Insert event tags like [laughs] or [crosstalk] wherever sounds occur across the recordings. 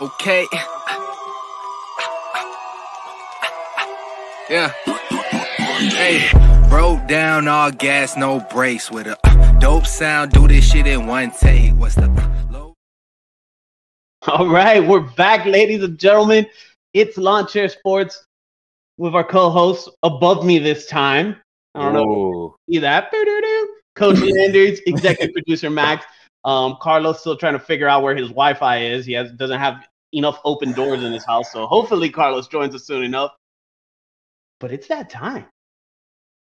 Okay. Yeah. Hey, broke down all gas, no brakes with a dope sound. Do this shit in one take. What's the low? All right, we're back, ladies and gentlemen. It's Lawn Chair Sports with our co-host above me this time. I don't know. See that? Coach [laughs] Landers, executive producer Max. Um, Carlos still trying to figure out where his Wi-Fi is. He has doesn't have enough open doors in his house, so hopefully Carlos joins us soon enough. But it's that time.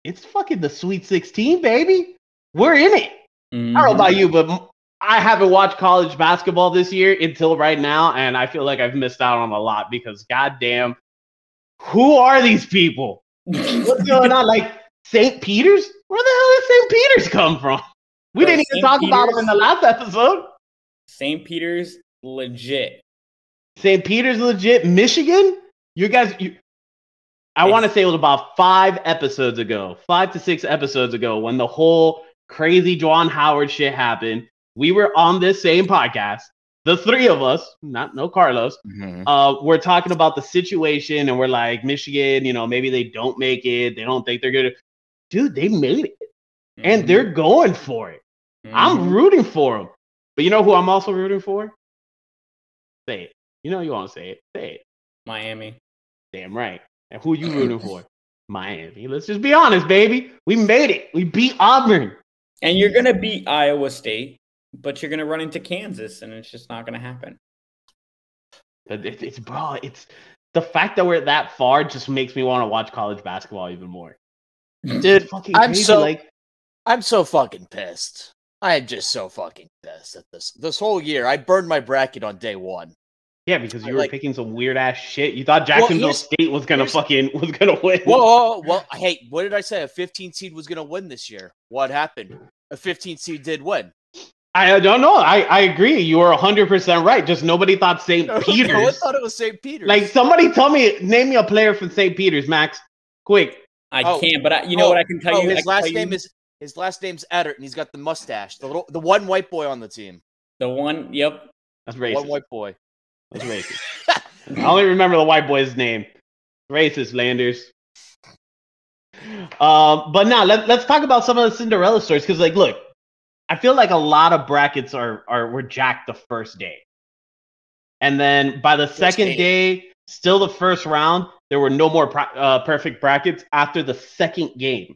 It's fucking the Sweet 16, baby. We're in it. I don't know about you, but I haven't watched college basketball this year until right now, and I feel like I've missed out on a lot because goddamn, who are these people? [laughs] What's going on? Like St. Peter's? Where the hell did St. Peter's come from? We Bro, didn't even St. talk about them in the last episode. St. Peter's legit. St. Peter's legit. Michigan? You guys, you, I want to say it was about five episodes ago, five to six episodes ago, when the whole crazy John Howard shit happened. We were on this same podcast, the three of us, not no Carlos. Uh, we're talking about the situation, and we're like, Michigan, you know, maybe they don't make it. They don't think they're gonna. Dude, they made it, and Mhm. they're going for it. I'm Mhm. rooting for them. But you know who I'm also rooting for? Say it. You know you want to say it. Say it. Miami. Damn right. And who you rooting [laughs] for? Miami. Let's just be honest, baby. We made it. We beat Auburn. And you're gonna beat Iowa State, but you're gonna run into Kansas, and it's just not gonna happen. But It's, it's bro. It's the fact that we're that far just makes me want to watch college basketball even more. [laughs] Dude, Fucking I'm crazy. so like I'm so fucking pissed. I am just so fucking pissed at this. This whole year, I burned my bracket on day one. yeah, because you I were like- picking some weird ass shit. You thought Jacksonville here's- State was gonna here's- fucking [laughs] was gonna win. Whoa, whoa, whoa, well, hey, what did I say? A 15 seed was gonna win this year. What happened? A 15 seed did win. I, I don't know. I, I agree. You were hundred percent right. Just nobody thought [laughs] St. No one thought it was St. Peter's. like somebody tell me, name me a player from St. Peter's, Max. Quick. I Oh. can't, but I, you know Oh, what I can tell oh, you. His last name you is his last name's Edert, and he's got the mustache. The little, the one white boy on the team. the one. Yep. That's The One white boy. That's racist. [laughs] I only remember the white boy's name. Racist, Landers. Um, but now let, let's talk about some of the Cinderella stories because, like, look, I feel like a lot of brackets are are were jacked the first day, and then by the second game. day, still the first round, there were no more pra- uh, perfect brackets after the second game.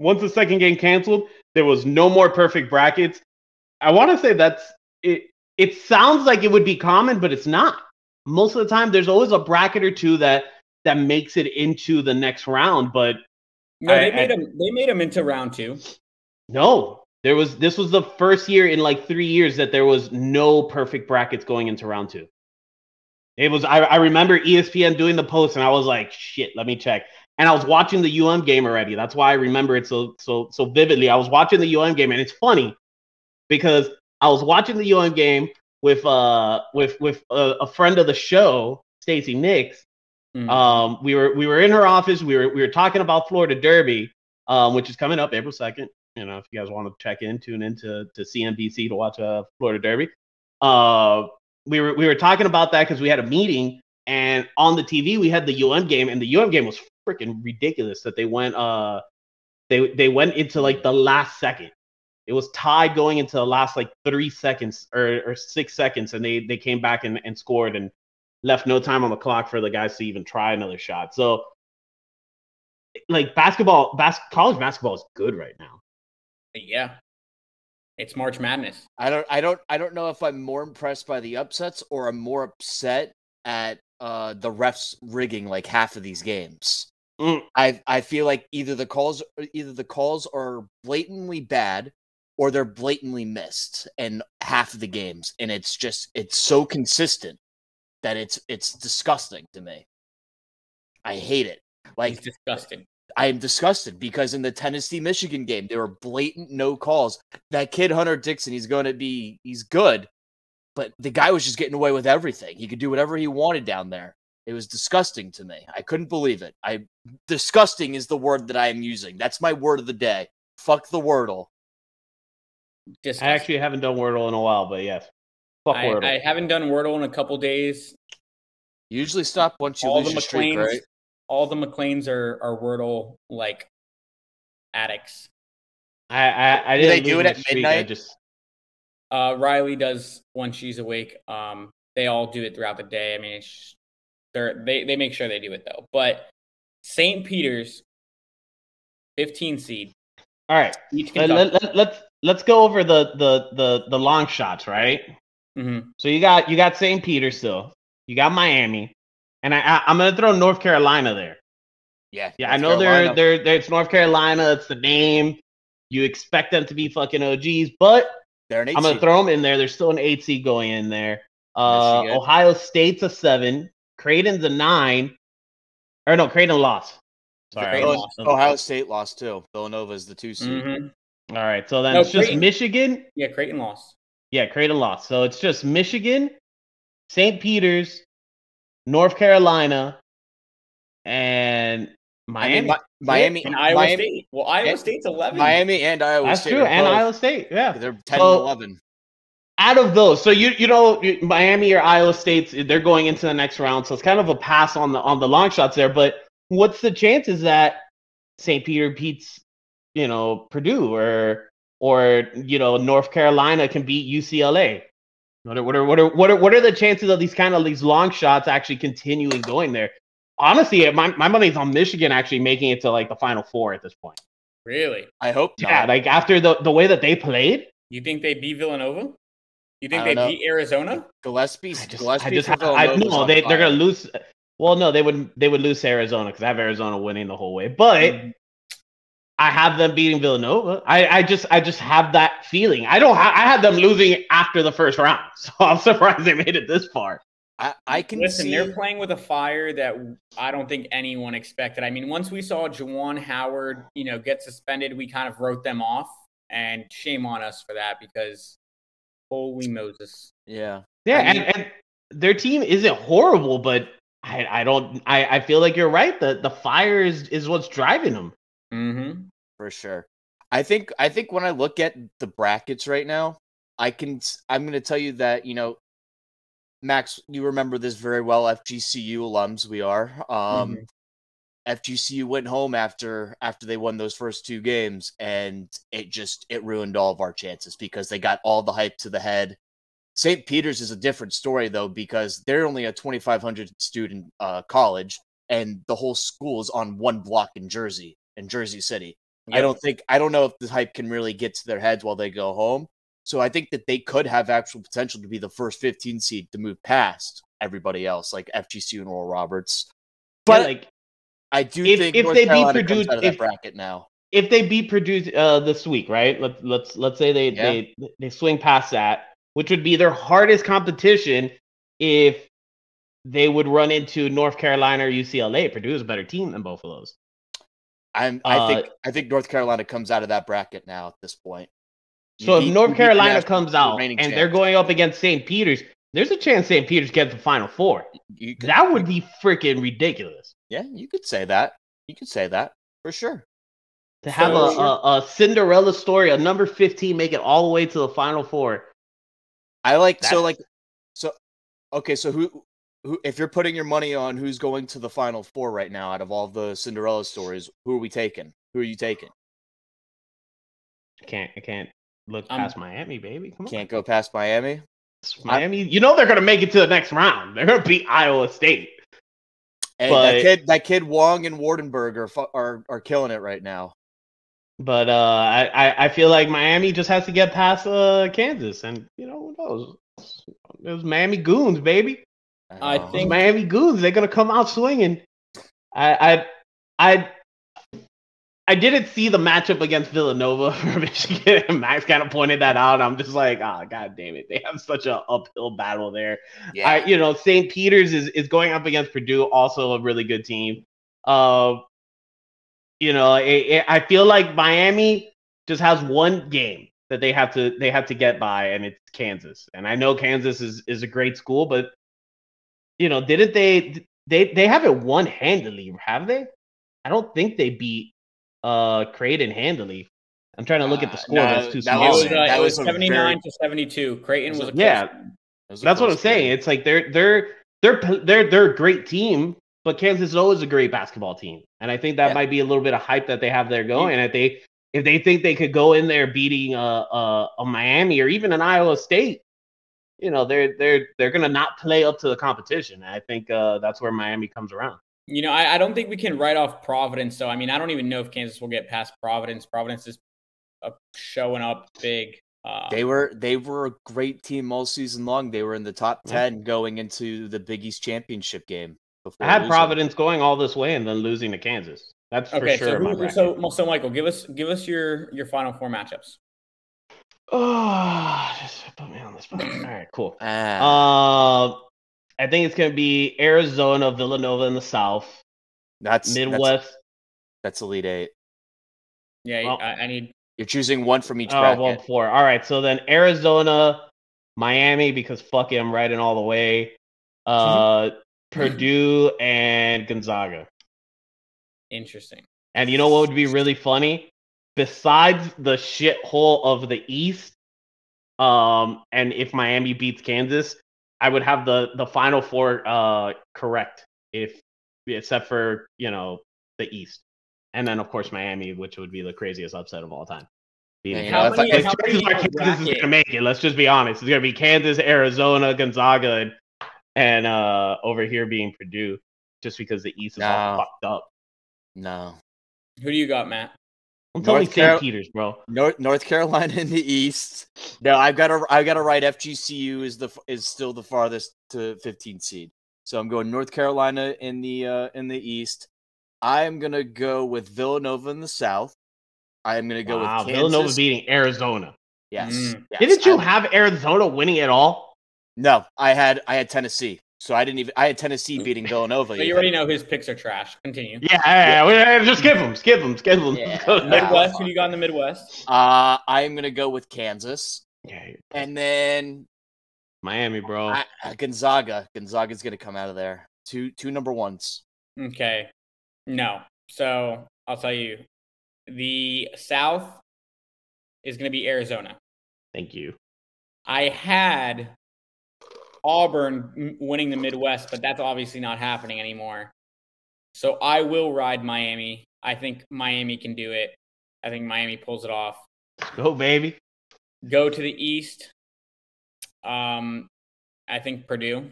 Once the second game canceled, there was no more perfect brackets. I want to say that's it. It sounds like it would be common, but it's not. Most of the time, there's always a bracket or two that that makes it into the next round, but No, I- they I- made him. They made them into round two. no, there was this was the first year in like three years that there was no perfect brackets going into round two. It was I, I remember ESPN doing the post and I was like, shit, let me check. And I was watching the UM game already. That's why I remember it so so so vividly. I was watching the UM game and it's funny because I was watching the UM game with uh with with a, a friend of the show, Stacy Nix, Mhm. um, we were we were in her office. We were we were talking about Florida Derby, um, which is coming up April second. You know, if you guys want to check in, tune in to, to CNBC to watch uh, Florida Derby. Uh, we were we were talking about that because we had a meeting, and on the TV we had the UM game, and the UM game was freaking ridiculous that they went uh they they went into like the last second. It was tied going into the last like three seconds or, or six seconds, and they they came back and, and scored and left no time on the clock for the guys to even try another shot. So, like basketball, bas- college basketball is good right now. yeah. It's March Madness. I don't, I don't, I don't know if I'm more impressed by the upsets or I'm more upset at uh, the refs rigging like half of these games. Mm. I, I feel like either the calls, uh, either the calls are blatantly bad, or they're blatantly missed in half of the mm. games, and it's just, it's so consistent that it's, it's disgusting to me. I hate it. Like It's disgusting. I am disgusted because in the Tennessee Michigan game, there were blatant no calls. That kid Hunter Dixon, he's going to be he's good, but the guy was just getting away with everything. He could do whatever he wanted down there. It was disgusting to me. I couldn't believe it. I disgusting is the word that I am using. That's my word of the day. Fuck the wordle. Disgusting. I actually haven't done Wordle in a while, but yes. Fuck I, Wordle. I haven't done Wordle in a couple days. Usually stop once you all lose the your streak, McLeans, right? all the McLeans are are Wordle like addicts. I, I, I Do didn't they do it at streak, I midnight? just Uh, Riley does when she's awake. Um, they all do it throughout the day. I mean, it's just, they're they they make sure they do it though. But St. Peter's, fifteen seed, all right. Let, let, let, let's let's go over the the the the long shots, right? Mhm. So you got you got St. Peter still, you got Miami, and I, I I'm gonna throw North Carolina there. Yeah. Yeah, I North know they're, they're they're it's North Carolina. It's the name. You expect them to be fucking OGs, but They're an eight I'm gonna seed. throw them in there. There's still an eight seed going in there. Uh, Ohio State's a seven. Creighton's a nine. Or no, Creighton lost. Sorry, I Creighton was- lost. Ohio State lost too. Villanova is the two seed. Mhm. All right, so then No, it's just Michigan. Yeah, Creighton lost. Yeah, Creighton lost. So it's just Michigan, St. Peter's, North Carolina, and I mean, Miami. Mi- Miami, and Iowa Miami, State. Well, Iowa and- State's eleven. Miami, and Iowa That's State. true, and both- Iowa State. Yeah. They're ten So- and eleven. Out of those, so you you know Miami or Iowa State's they're going into the next round, so it's kind of a pass on the on the long shots there. But what's the chances that St. Peter beats you know Purdue or or you know North Carolina can beat UCLA? What are what are what are what are, what are the chances of these kind of these long shots actually continuing going there? Honestly, my my money's on Michigan actually making it to like the final four at this point. Really? I hope not. Yeah, like after the the way that they played, You think they beat Villanova? You think they know. beat Arizona? Gillespie. I just, Gillespie I just, for I, no, on they they're gonna lose. Well, no, they would they would lose Arizona because I have Arizona winning the whole way. But Mhm. I have them beating Villanova. I, I just I just have that feeling. I don't. Ha- I had them losing after the first round, [laughs] so I'm surprised they made it this far. I, I can Listen, see. they're playing with a fire that I don't think anyone expected. I mean, once we saw Juwan Howard, you know, get suspended, we kind of wrote them off, and shame on us for that because holy Moses. Yeah. Yeah, I mean- and, and their team isn't horrible, but I I don't I, I feel like you're right. The the fire is is what's driving them. Mm-hmm. for sure. I think I think when I look at the brackets right now, I can I'm going to tell you that you know, Max, you remember this very well. FGCU alums, we are. Um, FGCU went home after after they won those first two games, and it just it ruined all of our chances because they got all the hype to the head. St. Peter's is a different story though because they're only a 2,500 student uh, college, and the whole school is on one block in Jersey, in Jersey City. I don't think I don't know if the hype can really get to their heads while they go home. So I think that they could have actual potential to be the first 15 seed to move past everybody else, like FGCU and Oral Roberts. But Yeah, like I do if- think if North they beat Carolina Purdue- comes out of if- that bracket now. if they beat Purdue uh, this week, right? Let's let's let's say they Yeah. they they swing past that, which would be their hardest competition if they would run into North Carolina or UCLA. Purdue is a better team than both of those. I'm I Uh, think I think North Carolina comes out of that bracket now at this point. You So beat- if North Carolina comes out and reigning they're going up against St. Peter's, there's a chance St. Peter's gets the Final Four. Could- That would be freaking ridiculous yeah, you could say that. You could say that for sure. to have So- a, a, a Cinderella story, a number 15 make it all the way to the Final Four. I like so like so okay, so who who if you're putting your money on who's going to the final four right now out of all the Cinderella stories, who are we taking? Who are you taking? I can't I can't look I'm- past Miami, baby. Come. Can't go past Miami. Miami, you know they're gonna make it to the next round. They're gonna beat Iowa State. Hey, But- that kid that kid Wong and Waardenburg are are are killing it right now. But uh, I, I I feel like Miami just has to get past uh, Kansas, and you know who knows? It was Miami Goons, baby. I know. Think- Miami Goons, they're gonna come out swinging. I I I I didn't see the matchup against Villanova [laughs] for Michigan, and Max kind of pointed that out. I'm just like, oh god damn it, they have such an uphill battle there. yeah. I, you know, St. Peter's is, is going up against Purdue, also a really good team. Uh, you know, it, it, I feel like Miami just has one game that they have to they have to get by, and it's Kansas. And I know Kansas is is a great school, but you know, didn't they they they haven't won handily, have they? I don't think they beat uh Creighton handily. I'm trying to look at the Uh, score. no, that's too that small. was, was- uh, that it was was 79 very- to 72. Creighton was a Yeah. close- That's what I'm saying. It's like they're they're they're they're they're a great team, but Kansas is always a great basketball team, and I think that yeah. might be a little bit of hype that they have there going. And if they if they think they could go in there beating a, a, a Miami or even an Iowa State, you know they're they're they're gonna not play up to the competition. And I think uh, that's where Miami comes around. You know, I, I, don't think we can write off Providence. So I mean, I don't even know if Kansas will get past Providence. Providence is uh, showing up big. Uh, they were they were a great team all season long. They were in the top ten yeah. going into the Big East championship game. I had losing. Providence going all this way and then losing to Kansas. That's okay, for sure. So, so, so Michael, give us give us your your final four matchups. Oh, [sighs] just put me on the spot. All right, cool. [sighs] Ah. Uh, I think it's going to be Arizona, Villanova in the South. That's Midwest. That's, that's Elite Eight. Yeah, well, I, I, need. You're choosing one from each. Oh, bracket. well, four. All right, so then Arizona, Miami, because fuck it, I'm riding all the way. Uh, Purdue [clears throat] and Gonzaga. Interesting. And you know what would be really funny? Besides the shithole of the East, um, and if Miami beats Kansas, I would have the the final four uh correct if except for you know the East, and then of course Miami, which would be the craziest upset of all time. Being, how know, many, how many Kansas is gonna make it. Let's just be honest. It's gonna be Kansas, Arizona, Gonzaga, and, and uh over here being Purdue, just because the East is no. all fucked up. No. Who do you got, Matt? I'm telling St. Carol- Peter's, bro. North North Carolina [laughs] in the East. No, I've got to I've got to write FGCU is the is still the farthest to 15 seed. So I'm going North Carolina in the uh, in the East. I am gonna go with Villanova in the South. I am gonna go wow, with Kansas. Villanova beating Arizona. Yes. Mm. yes. Didn't you I, have Arizona winning at all? No, I had I had Tennessee. So I didn't even. I had Tennessee beating Villanova. So you already know his picks are trash. Continue. Yeah, yeah, yeah. just skip them, skip them, skip them. Yeah. [laughs] Midwest. Who do you got in the Midwest? Uh, I'm gonna go with Kansas. Yeah. And then Miami, bro. I, Gonzaga. Gonzaga's gonna come out of there. Two two number ones. Okay. No. So I'll tell you, the South is gonna be Arizona. Thank you. I had Auburn winning the Midwest, but that's obviously not happening anymore. So I will ride Miami. I think Miami can do it. I think Miami pulls it off. Go, baby. Go to the East. Um, I think Purdue.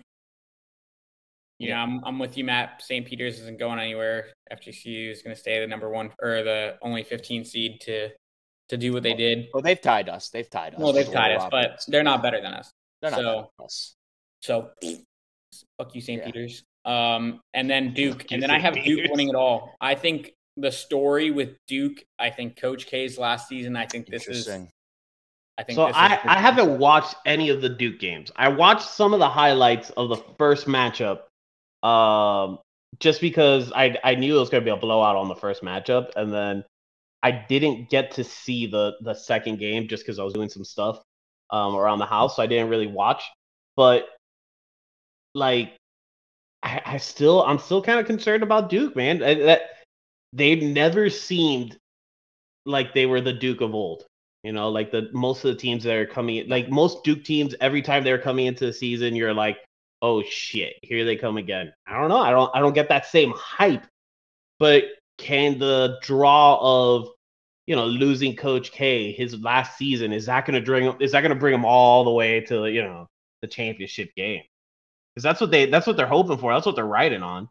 You know, I'm I'm with you, Matt. St. Peter's isn't going anywhere. FGCU is going to stay the number one or the only 15 seed to to do what they did. Well, they've tied us. They've tied us. Well, they've tied us, but they're not better than us. They're not so, us. So fuck you, St. Yeah. Peter's. Um, and then Duke, and then I have Duke winning it all. I think the story with Duke. I think Coach K's last season. I think this is. I think so. I I haven't watched any of the Duke games. I watched some of the highlights of the first matchup. Um, just because I I knew it was going to be a blowout on the first matchup, and then I didn't get to see the the second game just because I was doing some stuff um around the house, so I didn't really watch. But like I, I still I'm still kind of concerned about Duke, man. I, that they never seemed like they were the Duke of old. You know, like the most of the teams that are coming, like most Duke teams, every time they're coming into the season, you're like, oh shit, here they come again. I don't know. I don't I don't get that same hype. But can the draw of you know losing Coach K his last season is that going to bring is that going to bring him all the way to you know the championship game? Because that's what they that's what they're hoping for. That's what they're riding on.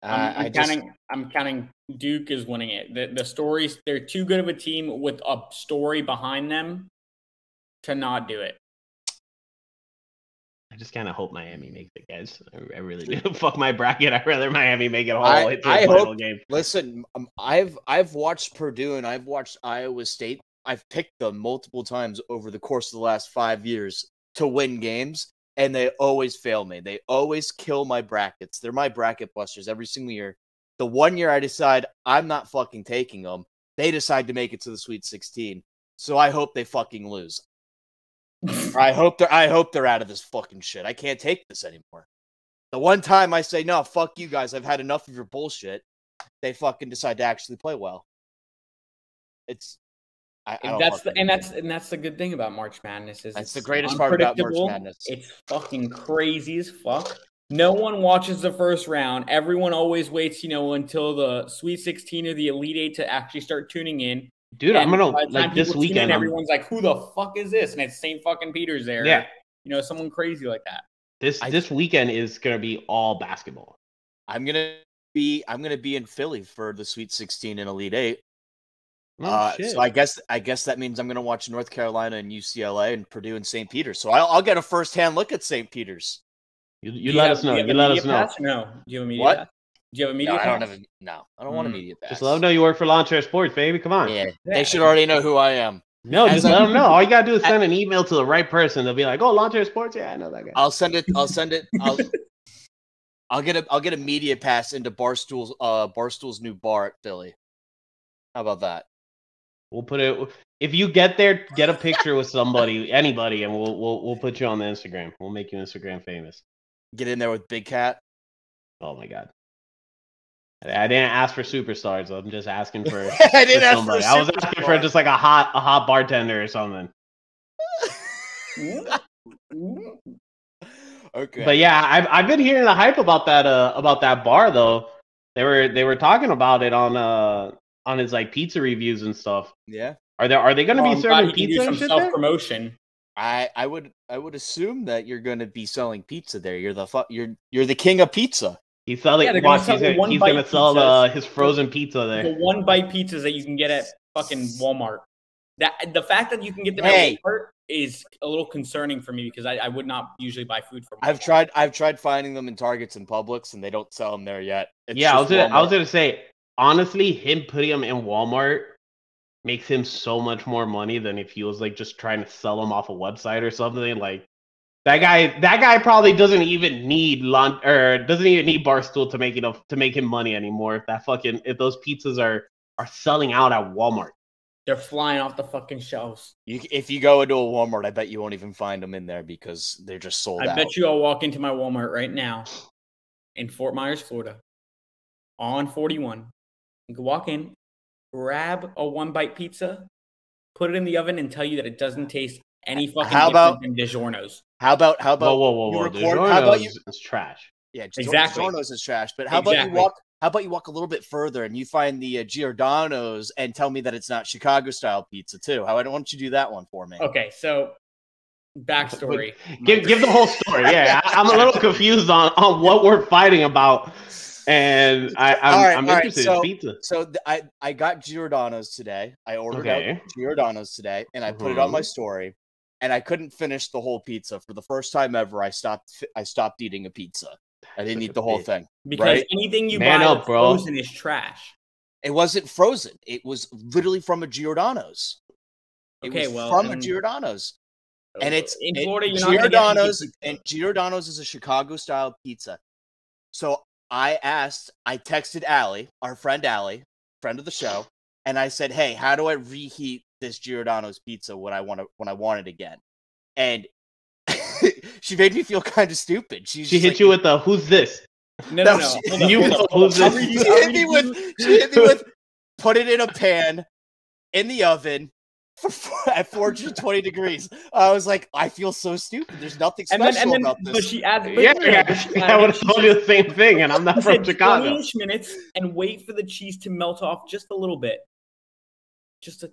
Uh, I'm, I'm counting. Just... I'm counting. Duke is winning it. The the stories. They're too good of a team with a story behind them to not do it. I just kind of hope Miami makes it, guys. I, I really do. [laughs] Fuck my bracket. I'd rather Miami make it all I, I hope, game. Listen, um, I've I've watched Purdue and I've watched Iowa State. I've picked them multiple times over the course of the last five years to win games, and they always fail me. They always kill my brackets. They're my bracket busters every single year. The one year I decide I'm not fucking taking them, they decide to make it to the Sweet 16. So I hope they fucking lose. I [laughs] hope they're I hope they're out of this fucking shit. I can't take this anymore. The one time I say no, fuck you guys, I've had enough of your bullshit, they fucking decide to actually play well. It's I, I And don't that's the, and that's and that's the good thing about March Madness is That's it's the greatest part about March. Madness. It's fucking crazy as fuck. No one watches the first round. Everyone always waits, you know, until the Sweet 16 or the Elite Eight to actually start tuning in. Dude, I'm gonna like this people tune in, weekend. I'm- everyone's like, "Who the fuck is this?" And it's St. fucking Peter's there. Yeah. you know, someone crazy like that. this I- this weekend is gonna be all basketball. I'm gonna be I'm gonna be in Philly for the Sweet 16 and Elite Eight. Oh, uh, so I guess I guess that means I'm gonna watch North Carolina and UCLA and Purdue and St. Peter's. So I'll, I'll get a first hand look at St. Peter's. you, you let have- us know. have You let us know. pass or No. Do you have a media What? pass? Do you have a media No, I don't have a no. I don't want a Mm. media pass. Just let them know you work for Lawn Chair Sports, baby. Come on. Yeah, Yeah. they should already know who I am. No, As just a- let them know. All you gotta do is [laughs] send an email to the right person. They'll be like, "Oh, Lawn Chair Sports. Yeah, I know that guy." I'll send it. I'll send it. I'll, [laughs] I'll get a I'll get a media pass into Barstool's uh Barstool's new bar at Philly. How about that? We'll put it. If you get there, get a picture with somebody, anybody, and we'll we'll we'll put you on the Instagram. We'll make you Instagram famous. Get in there with Big Cat. Oh my god. I didn't ask for superstars. I'm just asking for, [laughs] I didn't ask for somebody. a I was asking for just like a hot a hot bartender or something. [laughs] okay. But yeah, I've I've been hearing the hype about that uh about that bar though. They were they were talking about it on uh on his like pizza reviews and stuff. yeah, Are there are they gonna Well, be I'm serving you do pizza some shit self there? promotion. I I would I would assume that you're going to be selling pizza there. You're the fu- you're you're the king of pizza. He's selling. Yeah, gonna watch, sell he's the gonna, he's gonna sell pizzas. uh, his frozen pizza there. The there. one bite pizzas that you can get at fucking Walmart. That the fact that you can get them Hey. at Walmart is a little concerning for me because I, I would not usually buy food from. I've tried I've tried finding them in Targets and Publix, and they don't sell them there yet. It's yeah, I was gonna I was gonna say honestly, him putting them in Walmart makes him so much more money than if he was like just trying to sell them off a website or something. Like that guy, that guy probably doesn't even need laun- or doesn't even need Barstool to make it up to make him money anymore. If that fucking if those pizzas are are selling out at Walmart. They're flying off the fucking shelves. You, if you go into a Walmart, I bet you won't even find them in there because they're just sold I out. bet you I'll walk into my Walmart right now in Fort Myers, Florida, on 41. You can walk in, grab a one bite pizza, put it in the oven, and tell you that it doesn't taste any fucking How different about- than DiGiorno's. How about how Whoa, about whoa, whoa, you whoa! record- how about you- DiGiorno's is trash. yeah Exactly. Giordano's is trash, but how about you walk how about you walk a little bit further and you find the uh, Giordano's and tell me that it's not Chicago style pizza too? How why don't you do that one for me? Okay, so backstory. Give give the whole story. Yeah, I, I'm a little confused on on what we're fighting about, and I I'm, All right, I'm all right, interested so- in pizza. So th- I I got Giordano's today. I ordered Okay. out Giordano's today, and I put it on Mhm. my story. And I couldn't finish the whole pizza for the first time ever. I stopped. I stopped eating a pizza. I didn't eat the whole thing. Because right? anything you Man buy up, that's bro. frozen is trash. It wasn't frozen. It was literally from a Giordano's. It Okay, was well, from a Giordano's, and it's in it- Florida. You're not gonna get Giordano's, pizza. and Giordano's is a Chicago style pizza. So I asked, I texted Allie, our friend Allie, friend of the show, and I said, "Hey, how do I reheat this Giordano's pizza when I want to when I want it again?" And [laughs] she made me feel kind of stupid. She's She hit like, you with the "Who's this?" No, No, no, no. she- Hold you hold up, who's this? she hit me with she hit me with put it in a pan in the oven [laughs] for four, at 420 degrees. I was like, I feel so stupid. There's nothing and special then, and then, about but this. she adds, but Yeah, no, yeah, but she [laughs] I would have told you the same thing, and I'm not from Chicago. 20-ish minutes and wait for the cheese to melt off just a little bit. Just a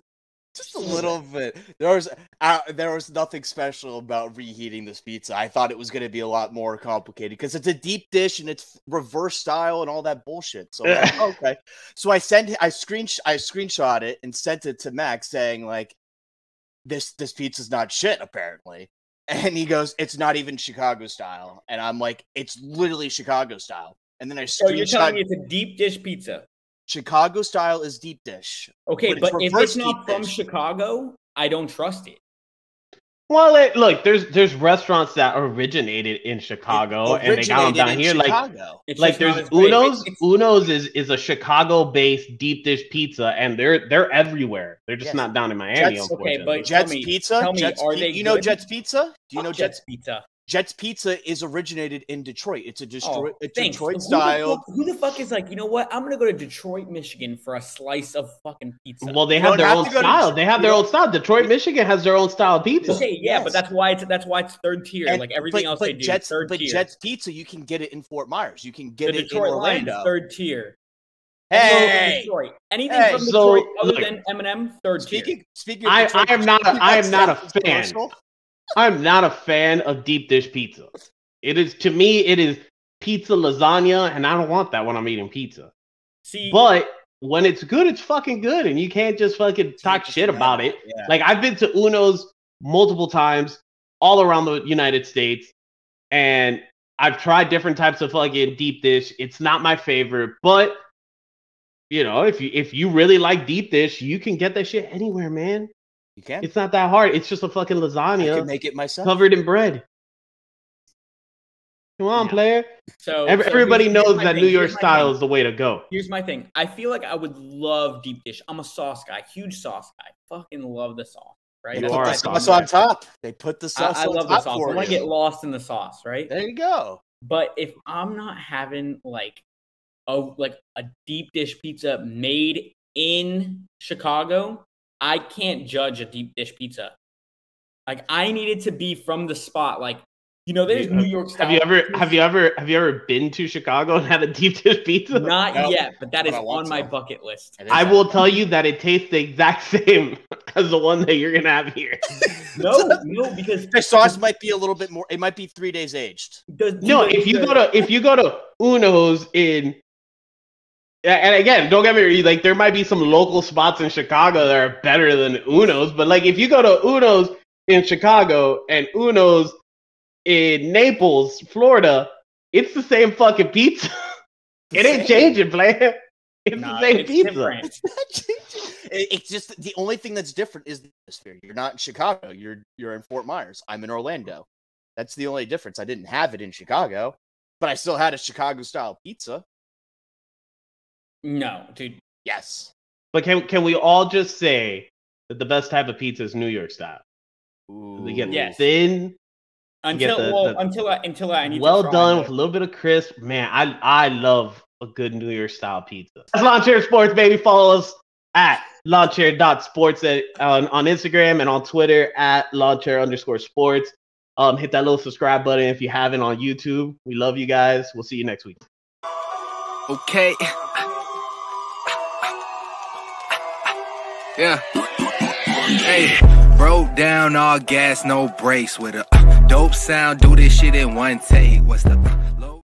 Just a little bit. There was uh, there was nothing special about reheating this pizza. I thought it was going to be a lot more complicated because it's a deep dish and it's reverse style and all that bullshit. So like, [laughs] okay. So I sent I screen I screenshot it and sent it to Max saying like this this pizza's not shit apparently. And he goes, "It's not even Chicago style." And I'm like, "It's literally Chicago style." And then I so you're telling me it's a deep dish pizza. Chicago style is deep dish. Okay, But it's if it's not from. Chicago, I don't trust it. Well, it, look, there's there's restaurants that originated in Chicago, It and they got them down in here. Like It's like there's as great. Uno's. Uno's is is a Chicago-based deep dish pizza, and they're they're everywhere. They're just Yes. not down in Miami, Jets- okay, but- Jets Tell me- Pizza. tell me, Jets are they you know? Jets Pizza? Do you know Jets Jets pizza? Jets Pizza is originated in Detroit. It's a Detroit, Oh, a. Detroit Who the style. fuck- Who the, fuck is like, you know what? I'm gonna go to Detroit, Michigan for a slice of fucking pizza. Well, they have their have own to to- style. They have their own style. Detroit, Michigan has their own style of pizza. okay, yeah, Yes. but that's why it's that's why it's third tier. And- like everything but, else but they do, Jets, third but tier. Jets Pizza, you can get it in Fort Myers. You can the get it in Detroit Lions, Orlando. third tier. Hey, Detroit. Anything Hey, from so, Detroit other look, than Eminem, third tier. speaking speaking, of I- Detroit, I am not a- I am not a fan. I'm not a fan of deep dish pizza. It is to me, it is pizza lasagna, and I don't want that when I'm eating pizza. See, But when it's good, it's fucking good, and you can't just fucking talk shit about it. Yeah. Like I've been to Uno's multiple times all around the United States, and I've tried different types of fucking deep dish. It's not my favorite, but you know, if you if you really like deep dish, you can get that shit anywhere, man. You can. It's not that hard. It's just a fucking lasagna. I lasagna can make it myself. covered in bread. Come on, Yeah. player. so Every, so everybody here's- here's knows that thing, New York here's style thing. is the way to go. Here's my thing. I feel like I would love deep dish. I'm a sauce guy, huge sauce guy. Fucking love the sauce, right? You They That's put are the I a think. sauce on top. They put the sauce I on love the sauce. I want to get lost in the sauce, right? There you go. But if I'm not having like a like a deep dish pizza made in Chicago, I can't judge a deep dish pizza. Like I need it to be from the spot. Like you know, there's You- New York style. Have you ever pizzas. have you ever have you ever been to Chicago and had a deep dish pizza? Not No, yet, but that but is I want on my to. bucket list. It is I will tell you that it tastes the exact [laughs] same as the one that you're gonna have here. [laughs] No, no, because The sauce might be a little bit more. It might be three days aged. does- No, if you go to if you go to Uno's in and again, don't get me wrong, like there might be some local spots in Chicago that are better than Uno's, but like if you go to Uno's in Chicago and Uno's in Naples, Florida, it's the same fucking pizza. [laughs] it ain't changing, player. [laughs] It's Nah, the same it's pizza. different. It's not changing. It- It's just the only thing that's different is the atmosphere. You're not in Chicago. You're you're in Fort Myers. I'm in Orlando. That's the only difference. I didn't have it in Chicago, but I still had a Chicago style pizza. No, dude. Yes. But can can we all just say that the best type of pizza is New York style? They get Yes. thin, Until the- well, the- until I until I need well to done it. with a little bit of crisp. Man, I I love a good New York style pizza. That's Lawn Chair Sports, baby. Follow us at lawnchair.sports at, on, on Instagram and on Twitter at lawnchair underscore sports. Um, hit that little subscribe button if you haven't on YouTube. We love you guys. We'll see you next week. Okay. [laughs] Yeah. Hey, broke down all gas, no brakes with a uh, dope sound. Do this shit in one take. What's the uh,